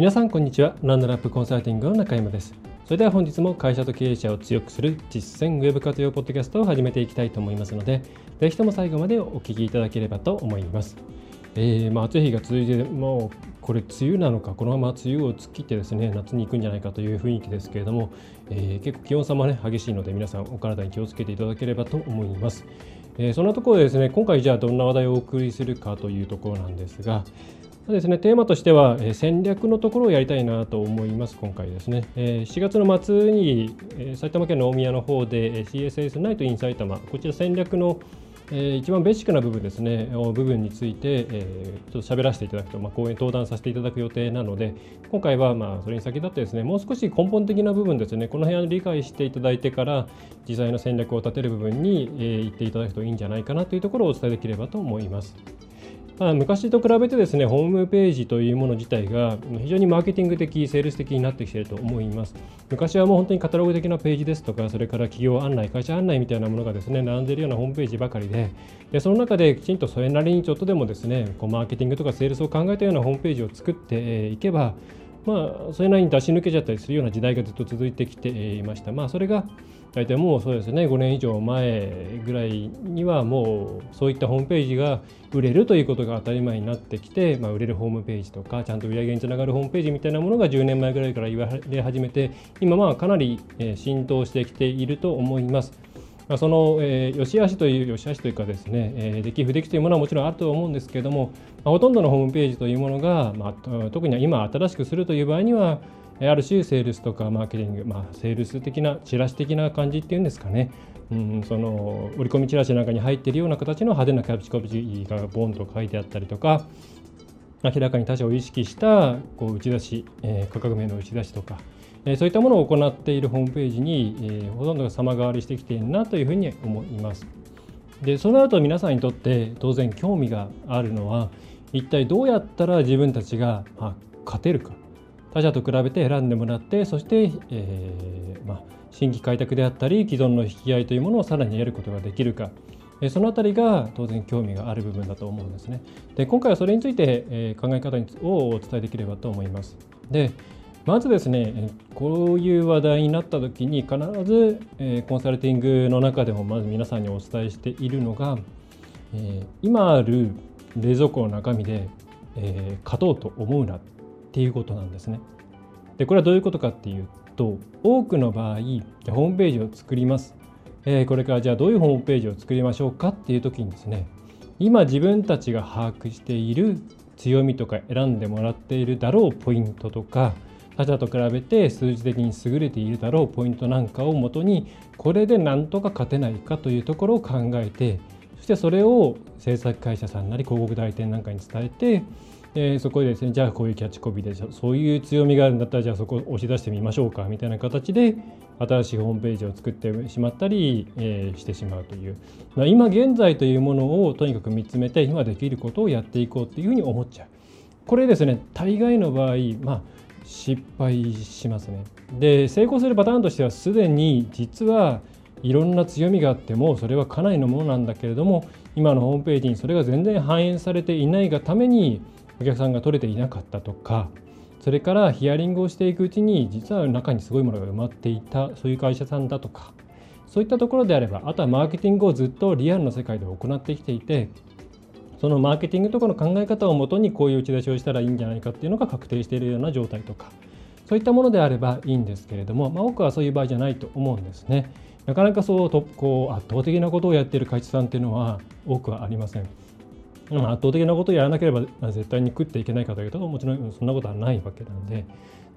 皆さんこんにちは。ランドラップコンサルティングの中山です。それでは本日も会社と経営者を強くする実践ウェブ活用ポッドキャストを始めていきたいと思いますのでぜひとも最後までお聞きいただければと思います。えー、まあ、暑い日が続いてもうこれ梅雨なのかこのまま梅雨を突っ切ってですね夏に行くんじゃないかという雰囲気ですけれども、えー、結構気温差もね激しいので皆さんお体に気をつけていただければと思います、えー、そんなところでですね今回じゃあどんな話題をお送りするかというところなんですがそうですね、テーマとしては、え戦略のところをやりたいなと思います、今回ですね。え4月の末に、え埼玉県の大宮の方でえ CSS ナイトイン埼玉、こちら戦略のえー、一番ベーシックな部分ですね、部分について、え、ちょっと喋らせていただくと、まあ、講演、登壇させていただく予定なので、今回はまあそれに先立ってですね、もう少し根本的な部分ですね、この辺を理解していただいてから、実際の戦略を立てる部分に、えー、行っていただくといいんじゃないかなというところをお伝えできればと思います。まあ、昔と比べてですね、ホームページというもの自体が非常にマーケティング的、セールス的になってきていると思います。昔はもう本当にカタログ的なページですとか、それから企業案内、会社案内みたいなものがですね、並んでいるようなホームページばかりで、でその中できちんとそれなりにちょっとでもですね、こうマーケティングとかセールスを考えたようなホームページを作っていけば、まあ、それなりに出し抜けちゃったりするような時代がずっと続いてきていました。まあ、それが大体もうそうですね5年以上前ぐらいにはもうそういったホームページが売れるということが当たり前になってきて、まあ、売れるホームページとかちゃんと売り上げにつながるホームページみたいなものが10年前ぐらいから言われ始めて今まあかなり浸透してきていると思います。まあ、その、えー、良し悪しという良し悪しというかですね、えー、出来不出来というものはもちろんあると思うんですけれども、まあ、ほとんどのホームページというものが、まあ、特に今新しくするという場合にはある種セールスとかマーケティング、まあ、セールス的なチラシ的な感じっていうんですかね、うん、その売り込みチラシなんかに入っているような形の派手なキャプチコピがボンと書いてあったりとか明らかに他者を意識したこう打ち出し、えー、価格名の打ち出しとか、えそういったものを行っているホームページに、えほとんどが様変わりしてきているなというふうに思います。でその後皆さんにとって当然興味があるのは一体どうやったら自分たちが、まあ、勝てるか他社と比べて選んでもらってそして、えーまあ、新規開拓であったり既存の引き合いというものをさらに得ることができるかそのあたりが当然興味がある部分だと思うんですね。で今回はそれについて、え考え方をお伝えできればと思います。でまずですねこういう話題になった時に必ず、えコンサルティングの中でもまず皆さんにお伝えしているのが、え今ある冷蔵庫の中身で、え勝とうと思うなっていうことなんですね。でこれはどういうことかっていうと多くの場合ホームページを作ります、えこれからじゃあどういうホームページを作りましょうかっていう時にですね今自分たちが把握している強みとか選んでもらっているだろうポイントとか他者と比べて数字的に優れているだろうポイントなんかをもとにこれでなんとか勝てないかというところを考えてそしてそれを制作会社さんなり広告代理店なんかに伝えてえー、そこでですねじゃあこういうキャッチコピーでそういう強みがあるんだったらじゃあそこを押し出してみましょうかみたいな形で新しいホームページを作ってしまったり、えー、してしまうという。今現在というものをとにかく見つめて今できることをやっていこうっていうふうに思っちゃう。これですね大概の場合まあ失敗しますね。で成功するパターンとしてはすでに実はいろんな強みがあってもそれはかなりのものなんだけれども今のホームページにそれが全然反映されていないがためにお客さんが取れていなかったとかそれからヒアリングをしていくうちに実は中にすごいものが埋まっていたそういう会社さんだとかそういったところであればあとはマーケティングをずっとリアルの世界で行ってきていてそのマーケティングとかの考え方をもとにこういう打ち出しをしたらいいんじゃないかっていうのが確定しているような状態とかそういったものであればいいんですけれども、まあ、多くはそういう場合じゃないと思うんですね。なかなかそうとこう圧倒的なことをやっている会社さんっていうのは多くはありません。圧倒的なことをやらなければ絶対に食っていけないかというともちろんそんなことはないわけなんで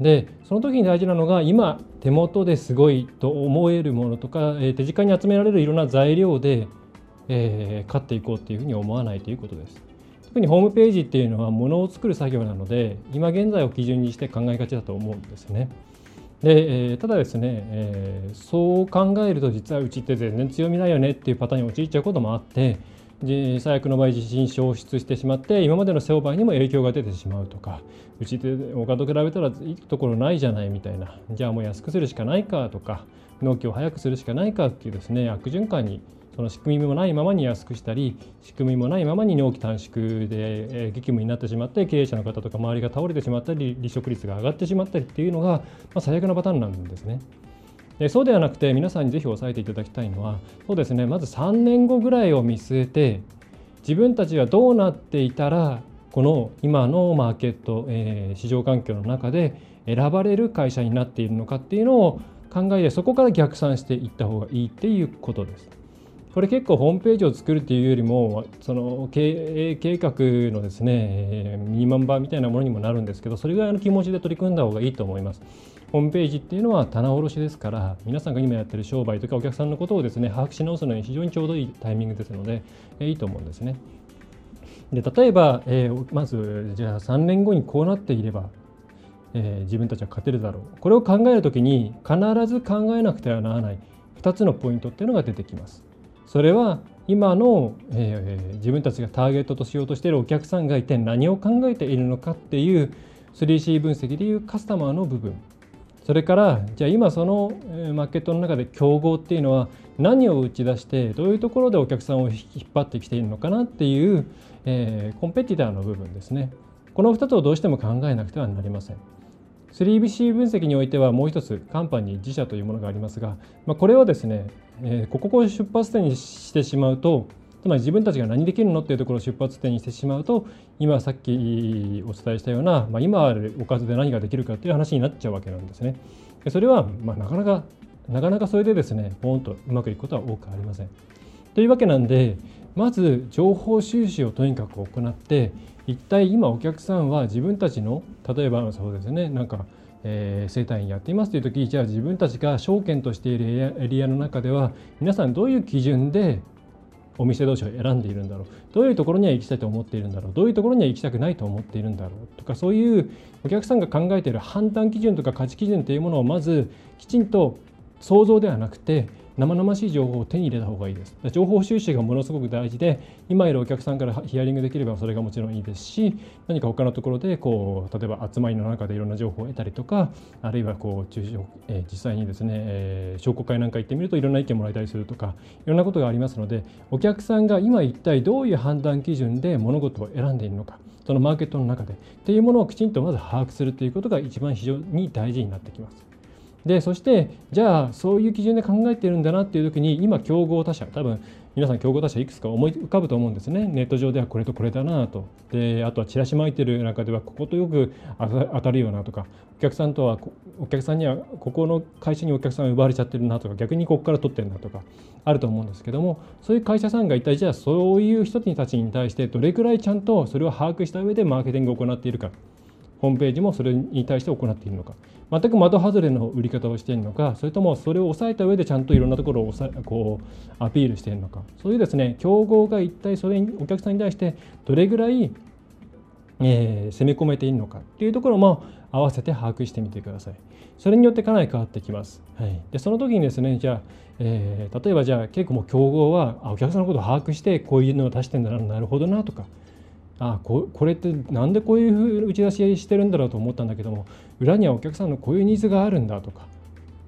でその時に大事なのが今手元ですごいと思えるものとか、えー、手近に集められるいろんな材料で、えー、勝っていこうっていうふうに思わないということです。特にホームページっていうのはものを作る作業なので今現在を基準にして考えがちだと思うんですね。で、えー、ただですね、えー、そう考えると実はうちって全然強みないよねっていうパターンに陥っちゃうこともあって最悪の場合地震消失してしまって今までの商売にも影響が出てしまうとかうちって他と比べたらいいところないじゃないみたいなじゃあもう安くするしかないかとか納期を早くするしかないかっていうですね悪循環にその仕組みもないままに安くしたり仕組みもないままに納期短縮で激務になってしまって経営者の方とか周りが倒れてしまったり離職率が上がってしまったりっていうのが、ま、最悪なパターンなんですね。でそうではなくて皆さんにぜひ押さえていただきたいのはそうですねまず3年後ぐらいを見据えて自分たちはどうなっていたらこの今のマーケット、えー、市場環境の中で選ばれる会社になっているのかっていうのを考えてそこから逆算していった方がいいっていうことです。これ結構ホームページを作るっていうよりもその経営計画のですねミニマム版みたいなものにもなるんですけどそれぐらいの気持ちで取り組んだ方がいいと思います。ホームページっていうのは棚卸しですから皆さんが今やってる商売とかお客さんのことをですね把握し直すのに非常にちょうどいいタイミングですので、えいいと思うんですね。で例えば、えー、まずじゃあ3年後にこうなっていれば、えー、自分たちは勝てるだろうこれを考える時に必ず考えなくてはならない2つのポイントっていうのが出てきます。それは今の、えー、自分たちがターゲットとしようとしているお客さんが一体何を考えているのかっていう 3C 分析でいうカスタマーの部分それからじゃあ今そのマーケットの中で競合っていうのは何を打ち出してどういうところでお客さんを引っ張ってきているのかなっていう、えー、コンペティターの部分ですねこの2つをどうしても考えなくてはなりません。3BC 分析においてはもう一つカンパニー自社というものがありますが、まあ、これをですね、えー、ここを出発点にしてしまうとつまり自分たちが何できるのっていうところを出発点にしてしまうと今さっきお伝えしたような、まあ、今あるおかずで何ができるかっていう話になっちゃうわけなんですね。それは、まあ、なかなかなかなかそれでですねポンとうまくいくことは多くありません。というわけなんでまず情報収集をとにかく行って一体今お客さんは自分たちの例えばそうですねなんか、えー、生態院やっていますという時じゃあ自分たちが証券としているエリアの中では皆さんどういう基準でお店同士を選んでいるんだろう。どういうところには行きたいと思っているんだろう。どういうところには行きたくないと思っているんだろうとかそういうお客さんが考えている判断基準とか価値基準というものをまずきちんと想像ではなくて生々しい情報を手に入れた方がいいです。情報収集がものすごく大事で、今いるお客さんからヒアリングできればそれがもちろんいいですし、何か他のところでこう例えば集まりの中でいろんな情報を得たりとか、あるいはこう中小え、実際にですね、えー、商工会なんか行ってみるといろんな意見もらえたりするとか、いろんなことがありますので、お客さんが今一体どういう判断基準で物事を選んでいるのか、そのマーケットの中でっていうものをきちんとまず把握するということが一番非常に大事になってきます。でそしてじゃあそういう基準で考えてるんだなっていう時に今競合他社多分皆さん競合他社いくつか思い浮かぶと思うんですね。ネット上ではこれとこれだなと。であとはチラシ巻いてる中ではこことよく当たるよなとかお客さんとはお客さんにはここの会社にお客さんが奪われちゃってるなとか逆にここから取ってるなとかあると思うんですけどもそういう会社さんが一体じゃあそういう人たちに対してどれくらいちゃんとそれを把握した上でマーケティングを行っているか。ホームページもそれに対して行っているのか。全く的外れの売り方をしているのかそれともそれを抑えた上でちゃんといろんなところをこうアピールしているのかそういうですね競合が一体それにお客さんに対してどれぐらい、えー、攻め込めているのかっていうところも合わせて把握してみてください。それによってかなり変わってきます。はい、でその時にですねじゃあ、えー、例えばじゃあ結構もう競合はお客さんのことを把握してこういうのを出してんだななるほどなとかあここれってなんでこういう打ち出ししてるんだろうと思ったんだけども裏にはお客さんのこういうニーズがあるんだとか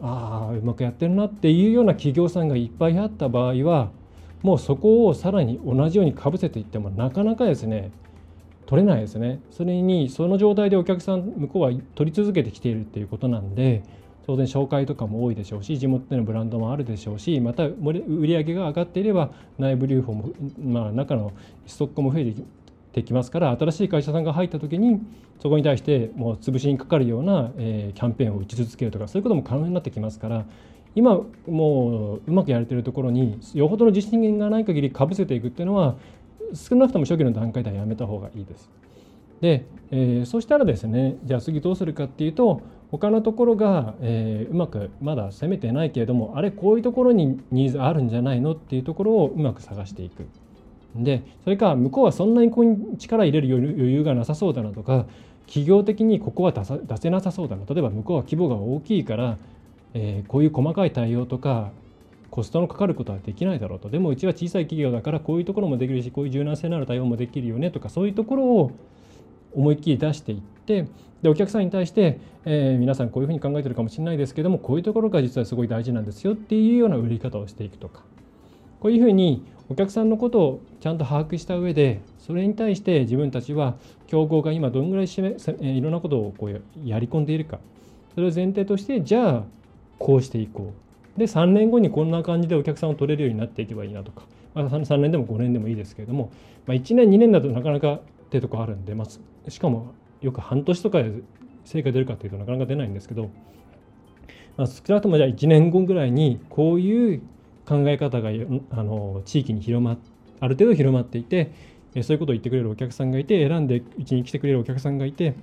ああうまくやってるなっていうような企業さんがいっぱいあった場合はもうそこをさらに同じようにかぶせていってもなかなかですね取れないですね。それにその状態でお客さん向こうは取り続けてきているっていうことなんで当然紹介とかも多いでしょうし地元でのブランドもあるでしょうしまた売り上げが上がっていれば内部留保も、まあ、中のストックも増えてできますから新しい会社さんが入った時にそこに対してもう潰しにかかるような、えー、キャンペーンを打ち続けるとかそういうことも可能になってきますから今もううまくやれてるところによほどの自信がない限りかぶせていくっていうのは少なくとも初期の段階ではやめた方がいいです。で、えー、そしたらですねじゃあ次どうするかっていうと他のところが、えー、うまくまだ攻めてないけれどもあれこういうところにニーズあるんじゃないのっていうところをうまく探していく。でそれか向こうはそんなにここに力入れる余裕がなさそうだなとか企業的にここは出さ出せなさそうだな。例えば向こうは規模が大きいから、えー、こういう細かい対応とかコストのかかることはできないだろうと。でもうちは小さい企業だからこういうところもできるしこういう柔軟性のある対応もできるよねとかそういうところを思いっきり出していってでお客さんに対して、えー、皆さんこういうふうに考えてるかもしれないですけどもこういうところが実はすごい大事なんですよっていうような売り方をしていくとかこういうふうにお客さんのことをちゃんと把握した上でそれに対して自分たちは競合が今どんぐらいしめいろんなことをこうやり込んでいるか。それを前提としてじゃあこうしていこう。で3年後にこんな感じでお客さんを取れるようになっていけばいいなとか、まあ、3年でも5年でもいいですけれども、まあ、1年2年だとなかなかってとこあるんで、まあ、しかもよく半年とかで成果出るかというとなかなか出ないんですけど、まあ、少なくともじゃあ1年後ぐらいにこういう考え方があの地域に広まってある程度広まっていてそういうことを言ってくれるお客さんがいて選んでうちに来てくれるお客さんがいて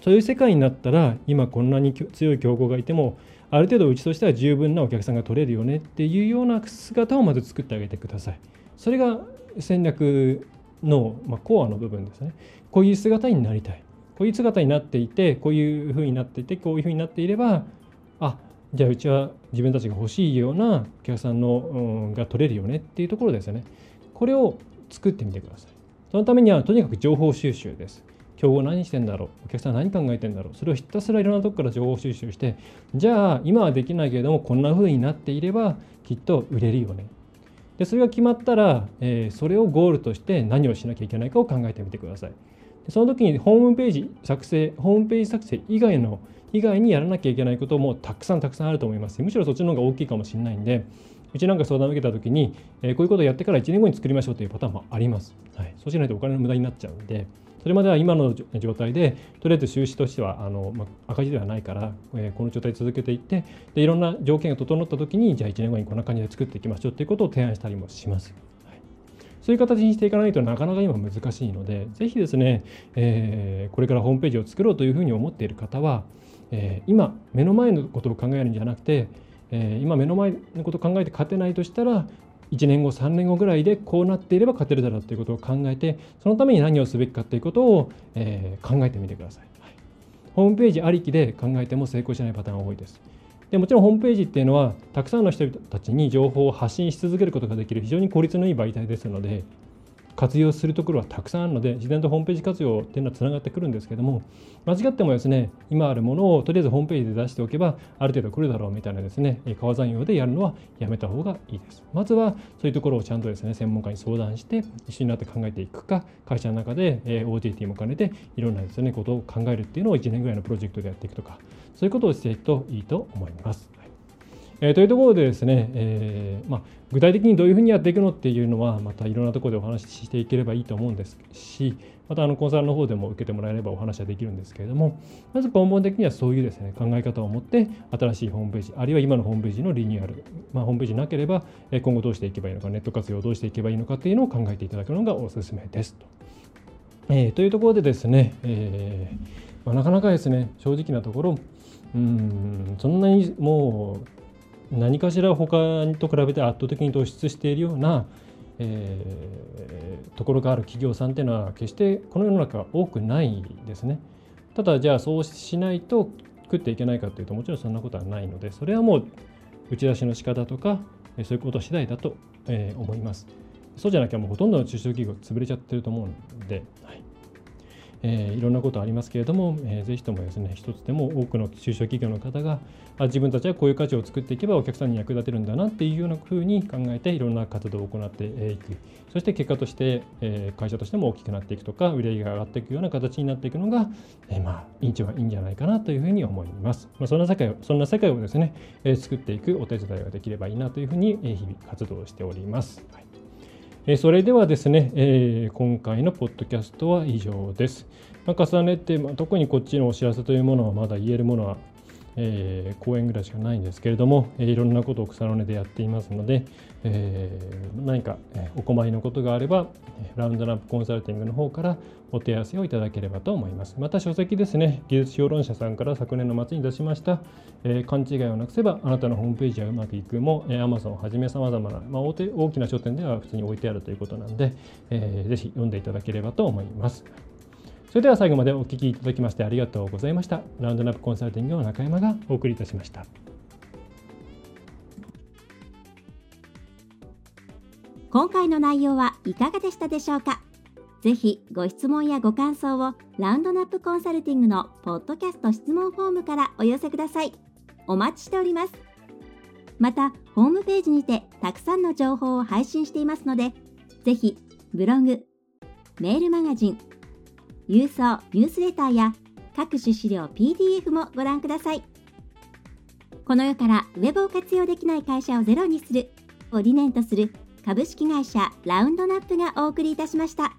そういう世界になったら今こんなに強い競合がいてもある程度うちとしては十分なお客さんが取れるよねっていうような姿をまず作ってあげてください。それが戦略の、まあ、コアの部分ですね。こういう姿になりたい。こういう姿になっていて、こういうふうになっていて、こういうふうになっていれば、あじゃあうちは自分たちが欲しいようなお客さんの、うん、が取れるよねっていうところですよね。これを作ってみてください。そのためにはとにかく情報収集です。競合何してんだろう。お客さん何考えてんだろう。それをひたすらいろんなとこから情報収集してじゃあ今はできないけれどもこんな風になっていればきっと売れるよね。でそれが決まったら、えー、それをゴールとして何をしなきゃいけないかを考えてみてください。でその時にホームページ作成ホームページ作成以外の以外にやらなきゃいけないこともたくさんたくさんあると思います。むしろそっちの方が大きいかもしれないんでうちなんか相談を受けた時に、えー、こういうことをやってから1年後に作りましょうというパターンもあります、はい、そうしないとお金の無駄になっちゃうんでそれまでは今の状態でとりあえず収支としてはあの、まあ、赤字ではないから、えー、この状態続けていってでいろんな条件が整った時にじゃあ1年後にこんな感じで作っていきましょうということを提案したりもします。そういう形にしていかないとなかなか今難しいので、ぜひですね、えー、これからホームページを作ろうというふうに思っている方は、えー、今目の前のことを考えるんじゃなくて、えー、今目の前のことを考えて勝てないとしたら1年後3年後ぐらいでこうなっていれば勝てるだろうということを考えてそのために何をすべきかということを、えー、考えてみてください、はい、ホームページありきで考えても成功しないパターンが多いです。でもちろんホームページっていうのはたくさんの人たちに情報を発信し続けることができる非常に効率のいい媒体ですので活用するところはたくさんあるので自然とホームページ活用っていうのはつながってくるんですけども間違ってもですね今あるものをとりあえずホームページで出しておけばある程度来るだろうみたいなですね川山用でやるのはやめた方がいいですまずはそういうところをちゃんとですね専門家に相談して一緒になって考えていくか会社の中で OJT も兼ねていろんなですねことを考えるっていうのを1年ぐらいのプロジェクトでやっていくとかそういうことをしていくといいと思います。え、というところでですね、えー、まあ、具体的にどういうふうにやっていくのっていうのはまたいろんなところでお話ししていければいいと思うんですしまたあのコンサルの方でも受けてもらえればお話はできるんですけれどもまず根本的にはそういうですね考え方を持って新しいホームページあるいは今のホームページのリニューアル、まあ、ホームページなければ今後どうしていけばいいのかネット活用をどうしていけばいいのかっていうのを考えていただくのがおすすめですと。えー、というところでですね、えーまあ、なかなかですね正直なところうんそんなにもう何かしら他と比べて圧倒的に突出しているような、えー、ところがある企業さんっていうのは決してこの世の中は多くないですね。ただじゃあそうしないと食っていけないかというともちろんそんなことはないのでそれはもう打ち出しの仕方とかそういうこと次第だと思います。そうじゃなきゃもうほとんどの中小企業潰れちゃってると思うんで、はいえー、いろんなことありますけれども、えー、ぜひともですね一つでも多くの中小企業の方があ自分たちはこういう価値を作っていけばお客さんに役立てるんだなっていうようなふうに考えていろんな活動を行っていく。そして結果として、えー、会社としても大きくなっていくとか売り上げが上がっていくような形になっていくのが、えー、まあインチはいいんじゃないかなというふうに思います、まあ、そんな世界をそんな世界をですね、えー、作っていくお手伝いができればいいなというふうに日々活動しております、はい。えそれではですね、え今回のポッドキャストは以上です。まあ、重ねて、まあ、特にこっちのお知らせというものはまだ言えるものは、えー、講演ぐらいしかないんですけれども、えー、いろんなことを草の根でやっていますので、えー、何か、お困りのことがあれば、ラウンドラップコンサルティングの方からお手合わせをいただければと思います。また書籍ですね、技術評論者さんから昨年の末に出しました、えー、勘違いをなくせばあなたのホームページはうまくいくも、えー、Amazon をはじめさまざまな、まあ、大手大きな書店では普通に置いてあるということなんで、えー、ぜひ読んでいただければと思います。それでは最後までお聞きいただきましてありがとうございました。ラウンドナップコンサルティングの中山がお送りいたしました。今回の内容はいかがでしたでしょうか？ぜひご質問やご感想をラウンドナップコンサルティングのポッドキャスト質問フォームからお寄せください。お待ちしております。また、ホームページにてたくさんの情報を配信していますので、ぜひブログ、メールマガジン、郵送ニュースレターや各種資料 PDF もご覧ください。この世からウェブを活用できない会社をゼロにするを理念とする株式会社ラウンドナップがお送りいたしました。